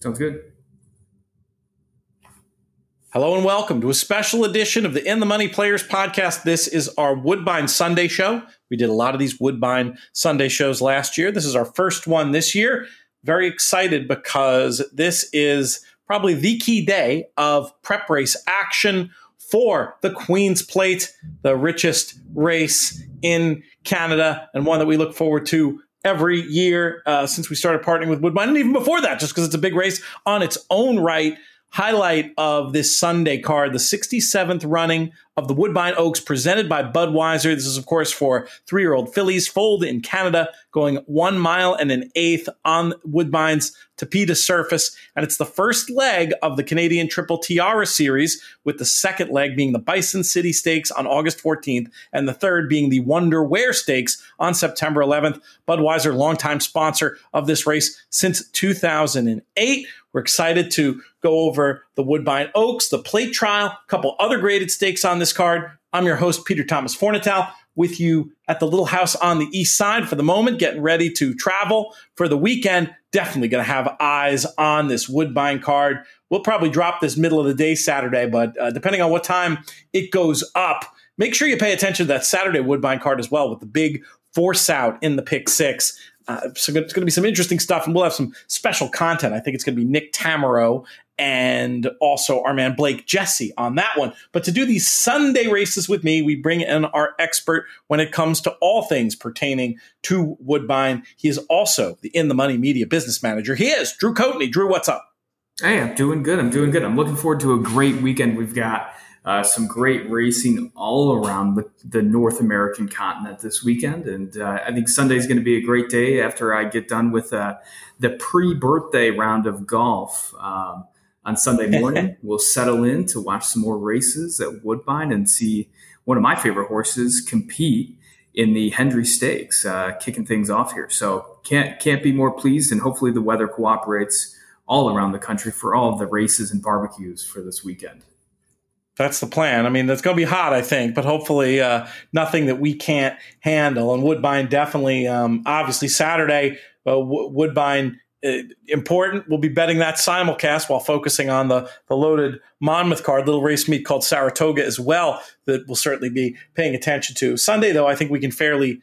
Sounds good. Hello and welcome to a special edition of the In the Money Players podcast. This is our Woodbine Sunday show. We did a lot of these Woodbine Sunday shows last year. This is our first one this year. Very excited because this is probably the key day of prep race action for the Queen's Plate, the richest race in Canada, and one that we look forward to every year uh, since we started partnering with Woodbine, and even before that, just because it's a big race on its own right highlight of this Sunday card, the 67th running of the Woodbine Oaks presented by Budweiser. This is, of course, for three year old fillies, foaled in Canada, going one mile and an eighth on Woodbine's Tapeta surface. And it's the first leg of the Canadian Triple Tiara series, with the second leg being the Bison City Stakes on August 14th, and the third being the Wonder Where Stakes on September 11th. Budweiser, longtime sponsor of this race since 2008. We're excited to go over the Woodbine Oaks, the plate trial, a couple other graded stakes on this card. I'm your host, Peter Thomas Fornatale, with you at the little house on the east side for the moment, getting ready to travel for the weekend. Definitely going to have eyes on this Woodbine card. We'll probably drop this middle of the day Saturday, but uh, depending on what time it goes up, make sure you pay attention to that Saturday Woodbine card as well with the big force out in the pick six. Uh, so it's going to be some interesting stuff, and we'll have some special content. I think it's going to be Nick Tammaro and also our man Blake Jesse on that one. But to do these Sunday races with me, we bring in our expert when it comes to all things pertaining to Woodbine. He is also the In the Money Media business manager. He is Drew Coatney. Drew, what's up? Hey, I'm doing good. I'm doing good. I'm looking forward to a great weekend. We've got uh, some great racing all around the, the, North American continent this weekend. And uh, I think Sunday is going to be a great day after I get done with uh, the pre birthday round of golf. Um, on Sunday morning, we'll settle in to watch some more races at Woodbine and see one of my favorite horses compete in the Hendrie Stakes, uh, kicking things off here. So can't can't be more pleased, and hopefully the weather cooperates all around the country for all of the races and barbecues for this weekend. That's the plan. I mean, it's going to be hot, I think, but hopefully uh, nothing that we can't handle. And Woodbine definitely, um, obviously, Saturday, uh, w- Woodbine uh, important. We'll be betting that simulcast while focusing on the, the loaded Monmouth card, little race meet called Saratoga as well, that we'll certainly be paying attention to. Sunday, though, I think we can fairly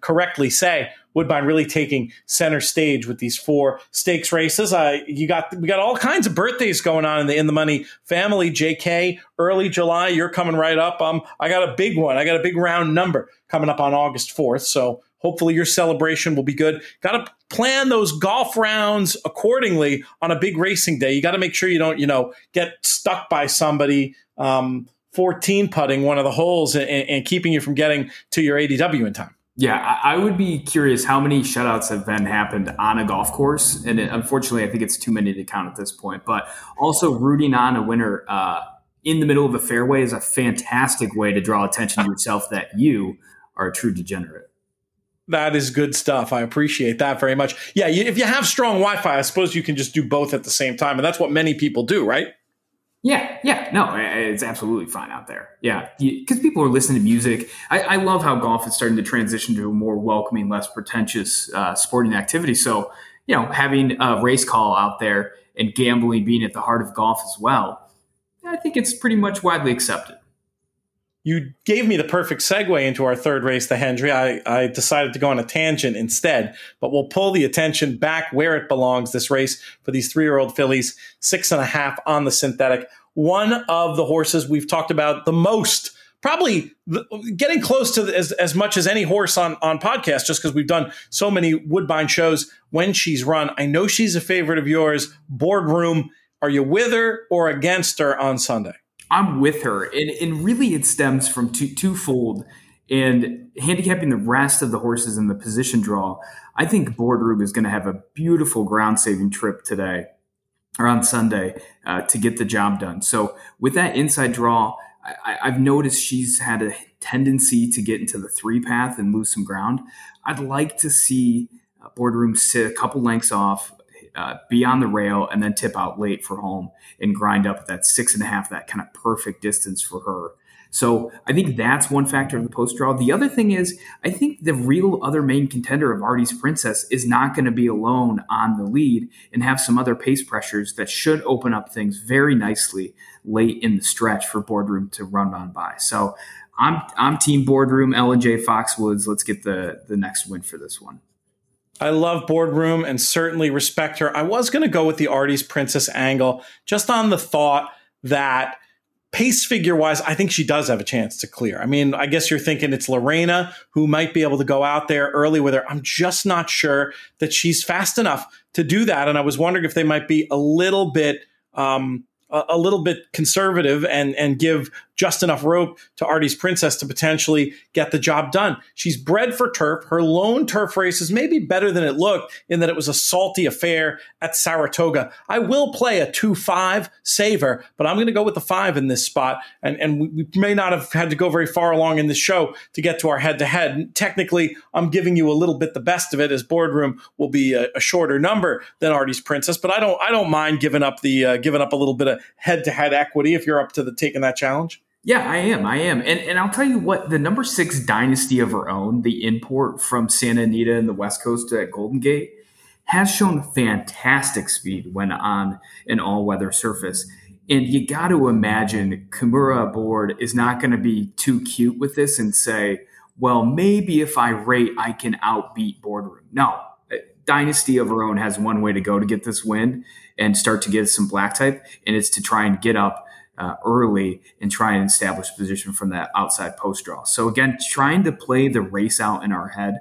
correctly say Woodbine really taking center stage with these four stakes races. Uh, you got we got all kinds of birthdays going on in the in the money family. J.K. early July, you're coming right up. Um, I got a big one. I got a big round number coming up on August fourth. So hopefully your celebration will be good. Got to plan those golf rounds accordingly on a big racing day. You got to make sure you don't you know get stuck by somebody. Um, 14 putting one of the holes and, and keeping you from getting to your ADW in time. Yeah, I would be curious how many shutouts have been happened on a golf course, and it, unfortunately, I think it's too many to count at this point. But also, rooting on a winner uh, in the middle of a fairway is a fantastic way to draw attention to yourself that you are a true degenerate. That is good stuff. I appreciate that very much. Yeah, if you have strong Wi-Fi, I suppose you can just do both at the same time, and that's what many people do, right? Yeah, yeah, no, it's absolutely fine out there. Yeah, because people are listening to music. I, I, love how golf is starting to transition to a more welcoming, less pretentious uh, sporting activity. So, you know, having a race call out there and gambling being at the heart of golf as well, I think it's pretty much widely accepted. You gave me the perfect segue into our third race, the Hendrie. I, I decided to go on a tangent instead, but we'll pull the attention back where it belongs. This race for these three year old fillies, six and a half on the synthetic. One of the horses we've talked about the most, probably the, getting close to the, as, as much as any horse on, on podcast, just because we've done so many Woodbine shows when she's run. I know she's a favorite of yours. Boardroom, are you with her or against her on Sunday? I'm with her, and, and really it stems from two, twofold. And handicapping the rest of the horses in the position draw, I think Boardroom is going to have a beautiful ground saving trip today or on Sunday uh, to get the job done. So with that inside draw, I, have noticed she's had a tendency to get into the three path and lose some ground. I'd like to see uh, Boardroom sit a couple lengths off, uh, be on the rail and then tip out late for home and grind up that six and a half, that kind of perfect distance for her. So I think that's one factor of the post draw. The other thing is, I think the real other main contender of Artie's Princess is not going to be alone on the lead and have some other pace pressures that should open up things very nicely late in the stretch for Boardroom to run on by. So I'm I'm team Boardroom, Ellen J. Foxwoods. Let's get the the next win for this one. I love Boardroom and certainly respect her. I was going to go with the Artie's Princess angle just on the thought that pace figure wise, I think she does have a chance to clear. I mean, I guess you're thinking it's Lorena who might be able to go out there early with her. I'm just not sure that she's fast enough to do that. And I was wondering if they might be a little bit um, a, little bit conservative and and give just enough rope to Artie's Princess to potentially get the job done. She's bred for turf. Her lone turf race is maybe better than it looked in that it was a salty affair at Saratoga. I will play a 2 5 saver, but I'm going to go with the five in this spot. And, and we may not have had to go very far along in the show to get to our head to head. Technically, I'm giving you a little bit the best of it as boardroom will be a, a shorter number than Artie's Princess, but I don't I don't mind giving up the uh, giving up a little bit of head to head equity if you're up to the taking that challenge. Yeah, I am. I am. And and I'll tell you what, the number six dynasty of her own, the import from Santa Anita and the West Coast at Golden Gate, has shown fantastic speed when on an all weather surface. And you got to imagine Kimura aboard is not going to be too cute with this and say, well, maybe if I rate, I can outbeat Boardroom. No, Dynasty of her own has one way to go to get this win and start to get some black type, and it's to try and get up uh, early and try and establish position from that outside post draw. So again, trying to play the race out in our head.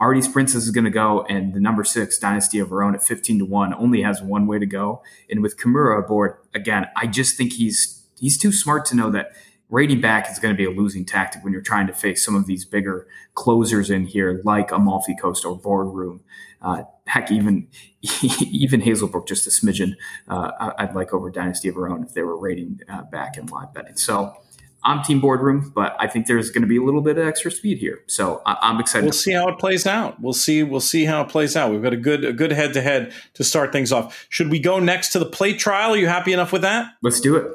Artie's Princess is going to go, and the number six Dynasty of her own at fifteen to one only has one way to go. And with Kimura aboard, again, I just think he's he's too smart to know that rating back is going to be a losing tactic when you're trying to face some of these bigger closers in here, like Amalfi Coast or Boardroom. Uh, heck, even even Hazelbrook, just a smidgen. Uh, I'd like over Dynasty of her own if they were rating uh, back in live betting. So I'm team boardroom, but I think there's going to be a little bit of extra speed here. So I- am excited. We'll see how it plays out. We'll see. We'll see how it plays out. We've got a good a good head to head to start things off. Should we go next to the plate trial? Are you happy enough with that? Let's do it.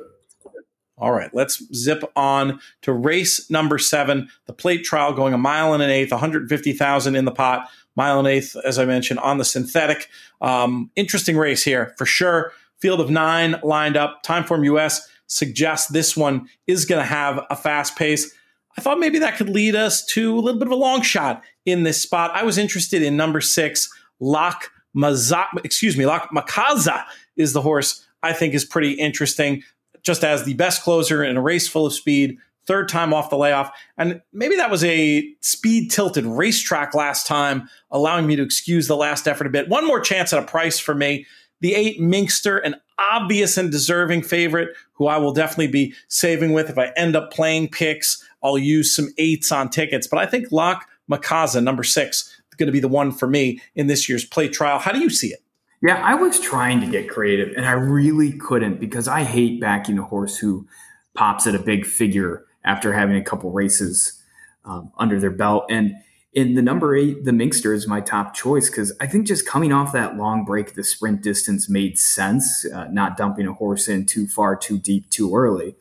All right, let's zip on to race number seven, the plate trial going a mile and an eighth, 150,000 in the pot mile and eighth, as I mentioned, on the synthetic. Um, interesting race here for sure. Field of nine lined up. Timeform US suggests this one is going to have a fast pace. I thought maybe that could lead us to a little bit of a long shot in this spot. I was interested in number six, Lock Maza, excuse me, Lock Makaza is the horse I think is pretty interesting. Just as the best closer in a race full of speed, third time off the layoff. And maybe that was a speed tilted racetrack last time, allowing me to excuse the last effort a bit. One more chance at a price for me. The eight Minkster, an obvious and deserving favorite, who I will definitely be saving with if I end up playing picks. I'll use some eights on tickets, but I think Lock Makaza, number six, is going to be the one for me in this year's plate trial. How do you see it? Yeah, I was trying to get creative and I really couldn't because I hate backing a horse who pops at a big figure after having a couple races um, under their belt. And in the number eight, the Minkster is my top choice because I think just coming off that long break, the sprint distance made sense, uh, not dumping a horse in too far, too deep, too early.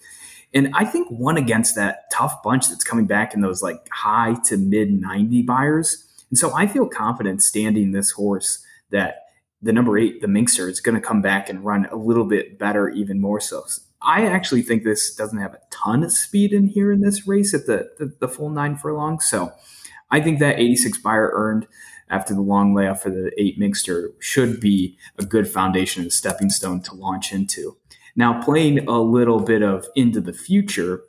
And I think one against that tough bunch that's coming back in those like high to mid 90 buyers. And so I feel confident standing this horse that the number eight, the Minkster, is going to come back and run a little bit better, even more so. I actually think this doesn't have a ton of speed in here in this race at the, the, the full nine furlong. So I think that 86 buyer earned after the long layoff for the eight Minkster should be a good foundation and stepping stone to launch into. Now, playing a little bit of into the future,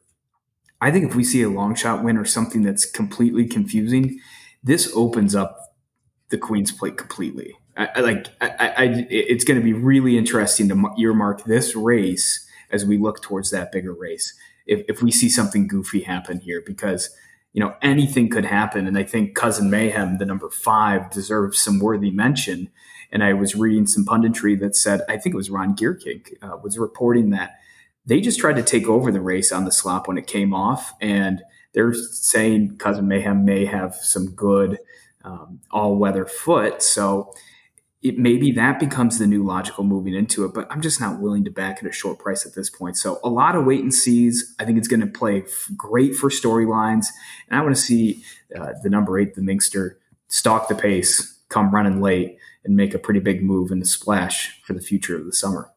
I think if we see a long shot win or something that's completely confusing, this opens up the Queen's plate completely. I, I like, I, I, it's going to be really interesting to earmark this race as we look towards that bigger race. If, if we see something goofy happen here, because you know anything could happen, and I think Cousin Mayhem, the number five, deserves some worthy mention. And I was reading some punditry that said I think it was Ron Gearkick uh, was reporting that they just tried to take over the race on the slop when it came off, and they're saying Cousin Mayhem may have some good um, all weather foot. So it maybe that becomes the new logical moving into it, but I'm just not willing to back at a short price at this point. So a lot of wait and sees. I think it's going to play great for storylines, and I want to see uh, the number eight, the Minkster, stalk the pace, come running late, and make a pretty big move and a splash for the future of the summer.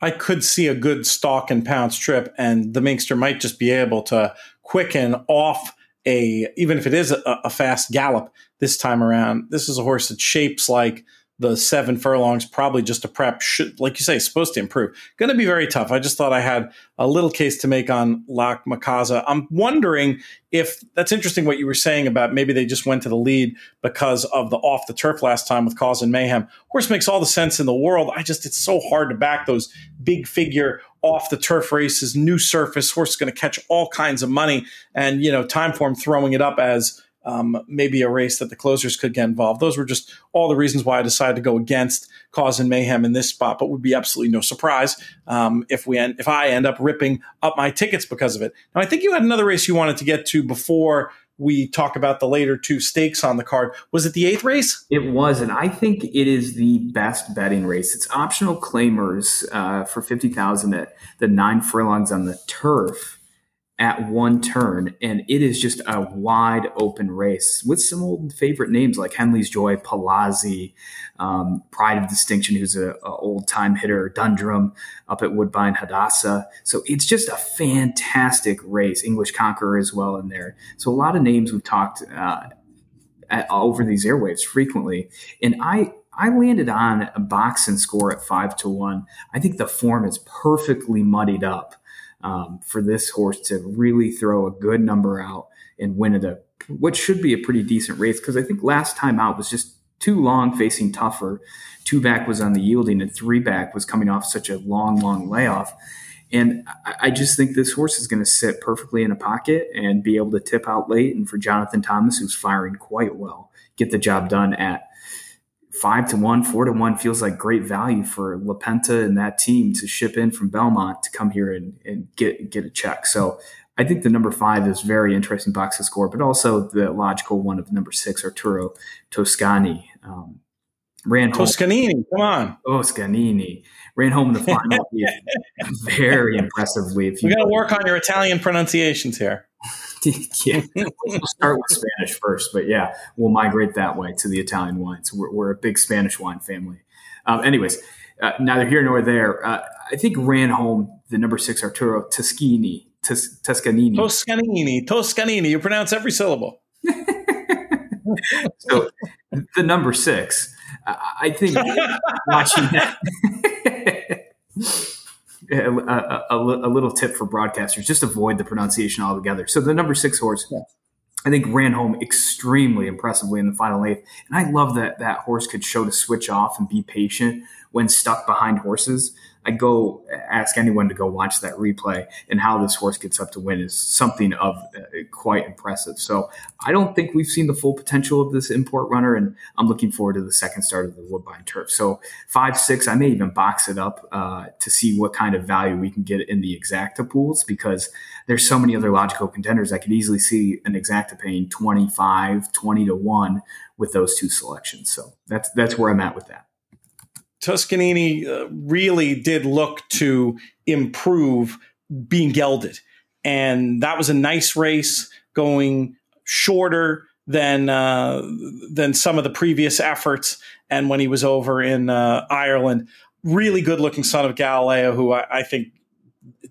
I could see a good stalk and pounce trip, and the Minkster might just be able to quicken off a even if it is a, a fast gallop this time around. This is a horse that shapes like the seven furlongs probably just a prep should like you say supposed to improve. Going to be very tough. I just thought i had a little case to make on Lach Makaza. i'm wondering if that's interesting what you were saying about maybe they just went to the lead because of the off the turf last time with cause and mayhem. Horse makes all the sense in the world. I just it's so hard to back those big figure off the turf races new surface. Horse is going to catch all kinds of money and you know Timeform throwing it up as um, maybe a race that the closers could get involved. Those were just all the reasons why I decided to go against Cause and Mayhem in this spot, but would be absolutely no surprise um, if we end, if I end up ripping up my tickets because of it. Now, I think you had another race you wanted to get to before we talk about the later two stakes on the card. Was it the eighth race? It was, and I think it is the best betting race. It's optional claimers uh, for fifty thousand at the nine furlongs on the turf at one turn, and it is just a wide open race with some old favorite names like Henley's Joy, Palazzi, um, Pride of Distinction, who's a, a old time hitter, Dundrum up at Woodbine, Hadassah. So it's just a fantastic race. English Conqueror as well in there. So a lot of names we've talked uh, at, over these airwaves frequently, and I. I landed on a box and score at five to one. I think the form is perfectly muddied up um, for this horse to really throw a good number out and win at a what should be a pretty decent race because I think last time out was just too long facing tougher. Two back was on the yielding, and three back was coming off such a long, long layoff. And I just think this horse is going to sit perfectly in a pocket and be able to tip out late. And for Jonathan Thomas, who's firing quite well, get the job done at five to one, four to one feels like great value for LaPenta and that team to ship in from Belmont to come here and, and get get a check. So I think the number five is very interesting box to score, but also the logical one of number six, Arturo Toscani. Um, ran Toscanini, come on. Toscanini. Ran home in the final very impressively. If you we got to work on your Italian pronunciations here. yeah, we'll start with Spanish first, but yeah, we'll migrate that way to the Italian wines. We're, we're a big Spanish wine family. Um, anyways, uh, neither here nor there. Uh, I think ran home the number six Arturo Toscani. Tus- Toscanini. Toscanini. Toscanini. You pronounce every syllable. so the number six, I think watching that. A, a, a, little tip for broadcasters: just avoid the pronunciation altogether. So the number six horse, yeah. I think, ran home extremely impressively in the final eighth, and I love that that horse could show to switch off and be patient when stuck behind horses. I go ask anyone to go watch that replay and how this horse gets up to win is something of uh, quite impressive. So I don't think we've seen the full potential of this import runner, and I'm looking forward to the second start of the Woodbine Turf. So five six, I may even box it up uh, to see what kind of value we can get in the exacta pools because there's so many other logical contenders. I could easily see an exacta paying 25, 20 to one with those two selections. So that's that's where I'm at with that. Toscanini uh, really did look to improve being gelded. And that was a nice race going shorter than uh, than some of the previous efforts. And when he was over in uh, Ireland, really good looking son of Galileo, who I, I, think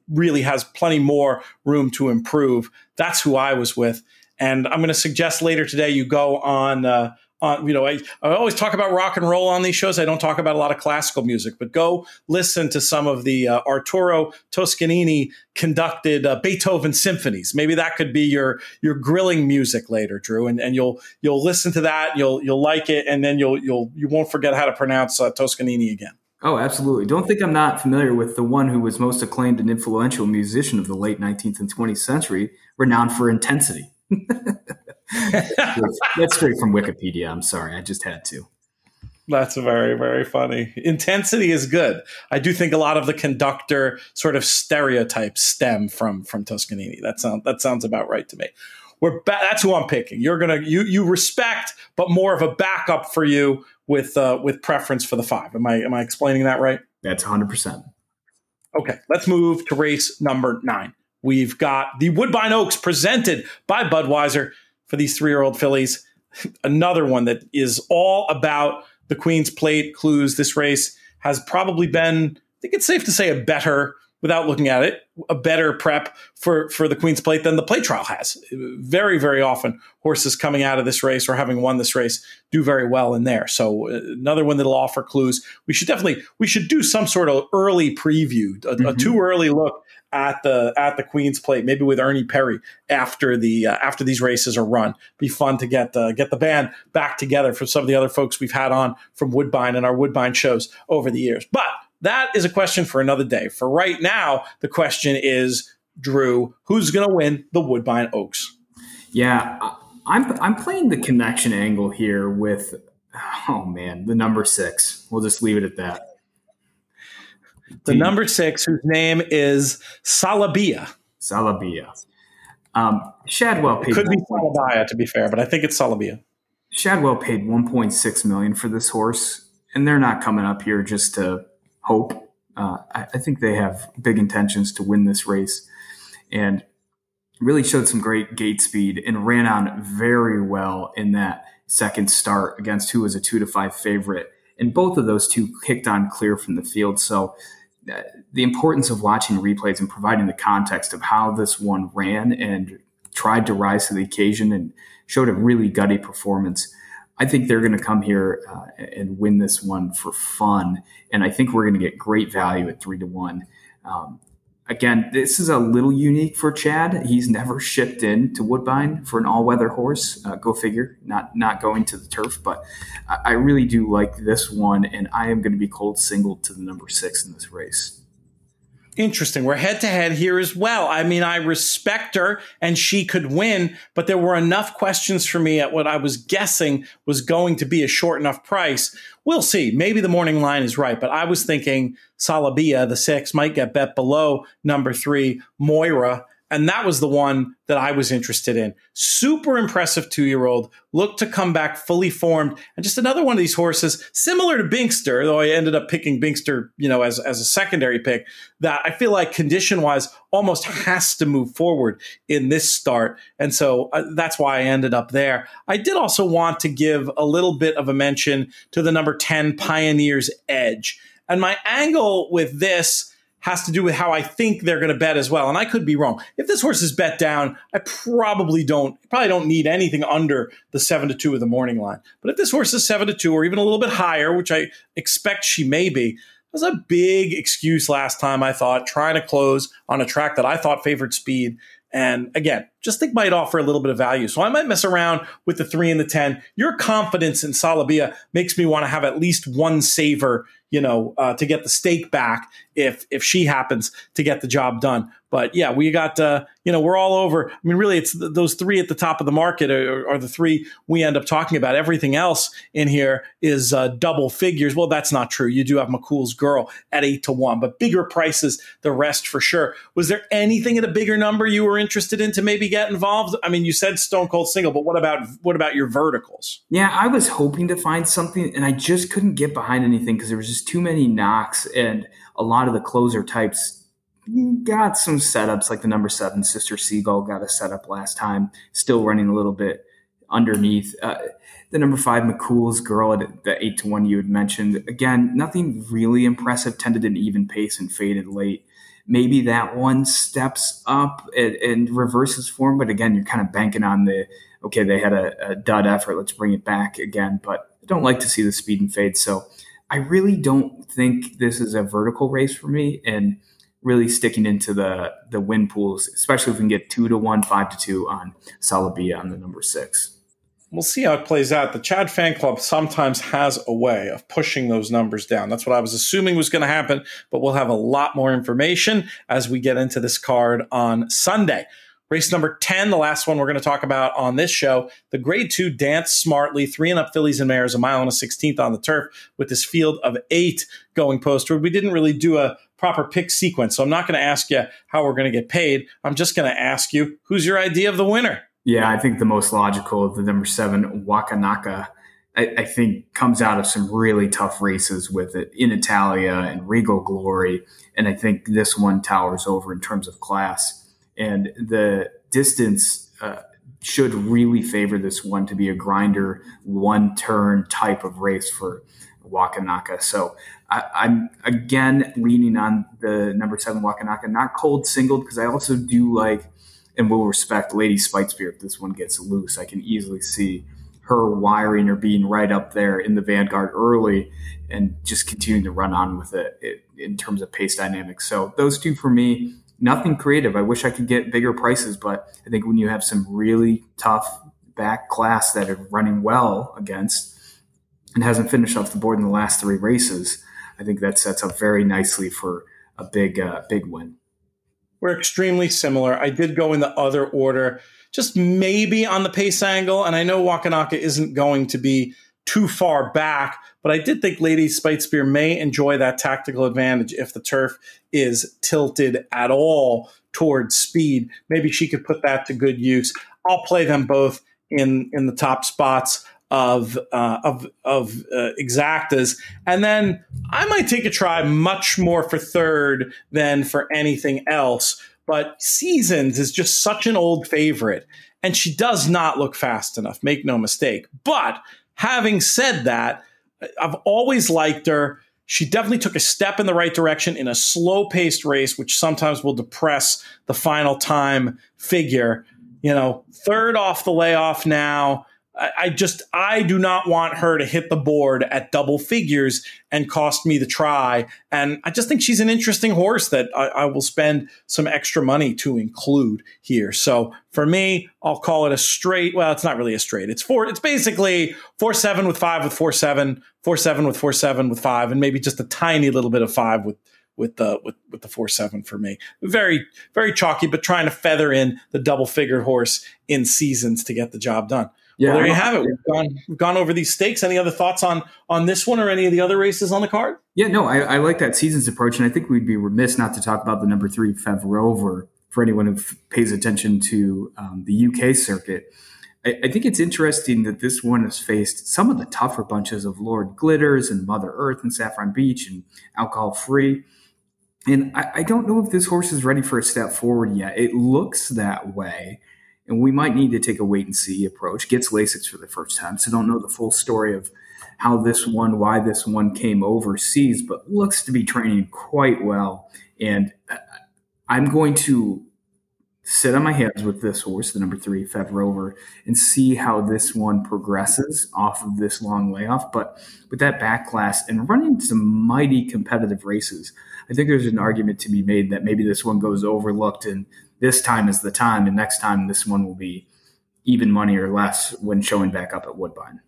really has plenty more room to improve. That's who I was with. And I'm going to suggest later today you go on uh, you know, I, I always talk about rock and roll on these shows. I don't talk about a lot of classical music, but go listen to some of the uh, Arturo Toscanini conducted uh, Beethoven symphonies. Maybe that could be your your grilling music later, Drew, and, and you'll you'll listen to that, you'll you'll like it, and then you'll you'll you won't forget how to pronounce uh, Toscanini again. Oh, absolutely. Don't think I'm not familiar with the one who was most acclaimed and influential musician of the late 19th and 20th century, renowned for intensity. That's straight from Wikipedia. I'm sorry. I just had to. That's very, very funny. Intensity is good. I do think a lot of the conductor sort of stereotypes stem from from Toscanini. That sounds that sounds about right to me. We're ba- that's who I'm picking. You're gonna you you respect, but more of a backup for you with uh, with preference for the five. Am I am I explaining that right? That's 100. percent Okay, let's move to race number nine. We've got the Woodbine Oaks presented by Budweiser for these three year old fillies. Another one that is all about the Queen's Plate clues. This race has probably been, I think it's safe to say, a better without looking at it, a better prep for, for the Queen's Plate than the plate trial has. Very, very often, horses coming out of this race or having won this race do very well in there. So uh, another one that'll offer clues. We should definitely we should do some sort of early preview, a, mm-hmm. a too early look at the at the Queen's Plate, maybe with Ernie Perry after the uh, after these races are run. Be fun to get uh, get the band back together for some of the other folks we've had on from Woodbine and our Woodbine shows over the years. But that is a question for another day. For right now, the question is, Drew, who's going to win the Woodbine Oaks? Yeah, I'm I'm playing the connection angle here with oh man, the number six. We'll just leave it at that. The number six, whose name is Salabia. Salabia. Um, Shadwell paid. It could be Salabia, to be fair, but I think it's Salabia. Shadwell paid 1.6 million for this horse, and they're not coming up here just to hope. Uh, I, I, think they have big intentions to win this race and really showed some great gate speed and ran on very well in that second start against who was a two to five favorite. And both of those two kicked on clear from the field. So the importance of watching replays and providing the context of how this one ran and tried to rise to the occasion and showed a really gutty performance I think they're going to come here uh, and win this one for fun, and I think we're going to get great value at three to one. Um, again, this is a little unique for Chad. He's never shipped in to Woodbine for an all-weather horse. Uh, go figure. Not not going to the turf, but I, I really do like this one, and I am going to be cold single to the number six in this race. Interesting. We're head to head here as well. I mean, I respect her and she could win, but there were enough questions for me at what I was guessing was going to be a short enough price. We'll see. Maybe the morning line is right, but I was thinking Salabia, the six, might get bet below number three, Moira, and that was the one that I was interested in. Super impressive two year old, looked to come back fully formed. And just another one of these horses, similar to Binkster, though I ended up picking Binkster, you know, as, as a secondary pick, that I feel like condition wise almost has to move forward in this start. And so uh, that's why I ended up there. I did also want to give a little bit of a mention to the number 10 Pioneers Edge. And my angle with this has to do with how I think they're going to bet as well. And I could be wrong. If this horse is bet down, I probably don't probably don't need anything under the seven to two of the morning line. But if this horse is seven to two or even a little bit higher, which I expect she may be, was a big excuse last time. I thought trying to close on a track that I thought favored speed. And again, just think might offer a little bit of value. So I might mess around with the three and the 10. Your confidence in Salabia makes me want to have at least one saver you know, uh, to get the stake back if if she happens to get the job done. But yeah, we got uh, you know we're all over. I mean, really, it's th- those three at the top of the market are, are, the three we end up talking about. Everything else in here is uh, double figures. Well, that's not true. You do have McCool's Girl at eight to one, but bigger prices the rest for sure. Was there anything at a bigger number you were interested in to maybe get involved? I mean, you said Stone Cold Single, but what about what about your verticals? Yeah, I was hoping to find something, and I just couldn't get behind anything because there was just too many knocks and a lot of the closer types got some setups like the number seven sister seagull got a setup last time still running a little bit underneath. Uh, the number five mccool's girl at the eight to one you had mentioned. Again nothing really impressive tended an even pace and faded late. Maybe that one steps up and, and reverses form but again you're kind of banking on the okay they had a, a dud effort let's bring it back again. But I don't like to see the speed and fade so I really don't think this is a vertical race for me, and really sticking into the the win pools, especially if we can get two to one, five to two on Salabia on the number six. We'll see how it plays out. The Chad fan club sometimes has a way of pushing those numbers down. That's what I was assuming was going to happen, but we'll have a lot more information as we get into this card on Sunday. Race number 10, the last one we're going to talk about on this show. The grade two dance smartly, three and up fillies and mares, a mile and a 16th on the turf with this field of eight going postward. We didn't really do a proper pick sequence, so I'm not going to ask you how we're going to get paid. I'm just going to ask you who's your idea of the winner? Yeah, I think the most logical, the number seven, Wakanaka I, I, think comes out of some really tough races with it in Italia and Regal Glory. And I think this one towers over in terms of class. And the distance uh, should really favor this one to be a grinder, one turn type of race for Wakanaka. So I, am again leaning on the number seven Wakanaka, not cold singled, because I also do like and will respect Lady Speightspeare if this one gets loose. I can easily see her wiring or being right up there in the vanguard early and just continuing to run on with it, in terms of pace dynamics. So those two for me, nothing creative. I wish I could get bigger prices, but I think when you have some really tough back class that are running well against and hasn't finished off the board in the last three races, I think that sets up very nicely for a big, uh, big win. We're extremely similar. I did go in the other order just maybe on the pace angle. And I know Wakanaka isn't going to be too far back, but I did think Lady Speightspeare may enjoy that tactical advantage if the turf is tilted at all towards speed. Maybe she could put that to good use. I'll play them both in in the top spots of uh, of of uh, exactas, and then I might take a try much more for third than for anything else but Seasons is just such an old favorite, and she does not look fast enough, make no mistake. But having said that, I've always liked her. She definitely took a step in the right direction in a slow paced race, which sometimes will depress the final time figure. You know, third off the layoff now. I just I do not want her to hit the board at double figures and cost me the try. And I just think she's an interesting horse that I, I, will spend some extra money to include here. So for me, I'll call it a straight. Well, it's not really a straight. It's four. It's basically four seven with five with four seven, four seven with four seven with five, and maybe just a tiny little bit of five with with the with, with the four seven for me. Very very chalky, but trying to feather in the double figured horse in seasons to get the job done. Yeah, well, there you have it. We've gone we've gone over these stakes. Any other thoughts on on this one or any of the other races on the card? Yeah, no, I, I like that season's approach, and I think we'd be remiss not to talk about the number three Fev Rover for anyone who pays attention to um, the UK circuit. I, I, think it's interesting that this one has faced some of the tougher bunches of Lord Glitters and Mother Earth and Saffron Beach and Alcohol Free. And I, I don't know if this horse is ready for a step forward yet. It looks that way and we might need to take a wait and see approach. Gets Lasix for the first time, so don't know the full story of how this one, why this one came overseas, but looks to be training quite well. And I'm going to sit on my hands with this horse, the number three Fev Rover, and see how this one progresses off of this long layoff. But with that back class and running some mighty competitive races, I think there's an argument to be made that maybe this one goes overlooked and this time is the time, and next time this one will be even money or less when showing back up at Woodbine.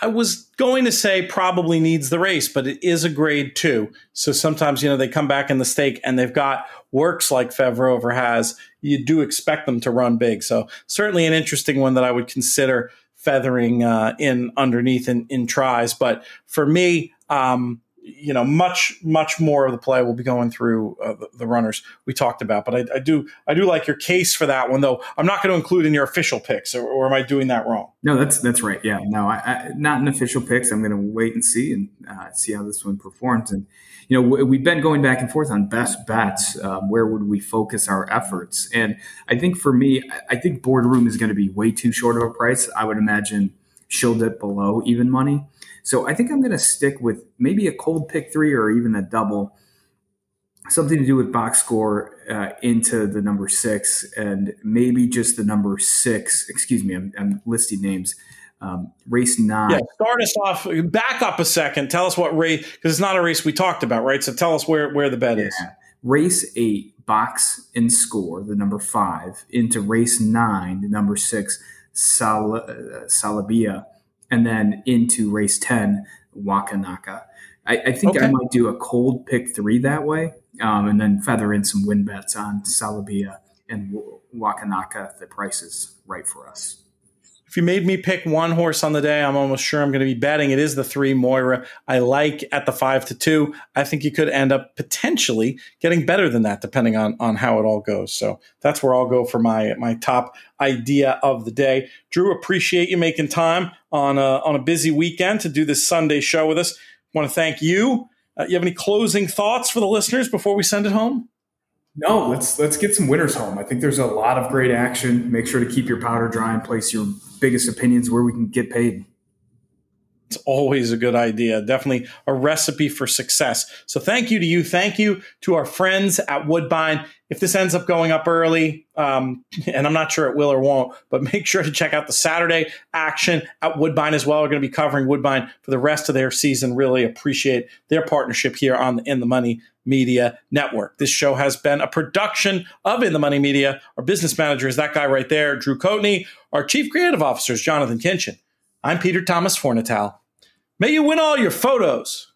I was going to say probably needs the race, but it is a grade two. So sometimes, you know, they come back in the stake and they've got works like Fev Rover has. You do expect them to run big. So certainly an interesting one that I would consider feathering uh, in underneath in, in tries. But for me, um, you know, much much more of the play will be going through uh, the, the, runners we talked about. But I, I, do I do like your case for that one, though. I'm not going to include in your official picks, or, or, am I doing that wrong? No, that's that's right. Yeah, no, I, I, not in official picks. I'm going to wait and see and uh, see how this one performs. And you know, we've been going back and forth on best bets. Um, where would we focus our efforts? And I think for me, I think boardroom is going to be way too short of a price. I would imagine she'll dip below even money. So I think I'm going to stick with maybe a cold pick three or even a double, something to do with box score uh, into the number six and maybe just the number six. Excuse me, I'm, I'm listing names. Um, race nine. Yeah, start us off. Back up a second. Tell us what race because it's not a race we talked about, right? So tell us where where the bet yeah. is. Race eight, box and score, the number five, into race nine, the number six, Sal- uh, Salabia and then into race 10, Wakanaka. I, I think okay. I might do a cold pick three that way, um, and then feather in some win bets on Salabia and Wakanaka if the price is right for us. If you made me pick one horse on the day, I'm almost sure I'm going to be betting it is the three Moira. I like at the five to two. I think you could end up potentially getting better than that, depending on on how it all goes. So that's where I'll go for my my top idea of the day. Drew, appreciate you making time on a, on a busy weekend to do this Sunday show with us. I want to thank you. Uh, you have any closing thoughts for the listeners before we send it home? No, let's let's get some winners home. I think there's a lot of great action. Make sure to keep your powder dry and place your biggest opinions where we can get paid. It's always a good idea. Definitely a recipe for success. So thank you to you. Thank you to our friends at Woodbine. If this ends up going up early, um, and I'm not sure it will or won't, but make sure to check out the Saturday action at Woodbine as well. We're going to be covering Woodbine for the rest of their season. Really appreciate their partnership here on the In the Money Media Network. This show has been a production of In the Money Media. Our business manager is that guy right there, Drew Coatney. Our chief creative officer is Jonathan Kinchen. I'm Peter Thomas Fornatale. May you win all your photos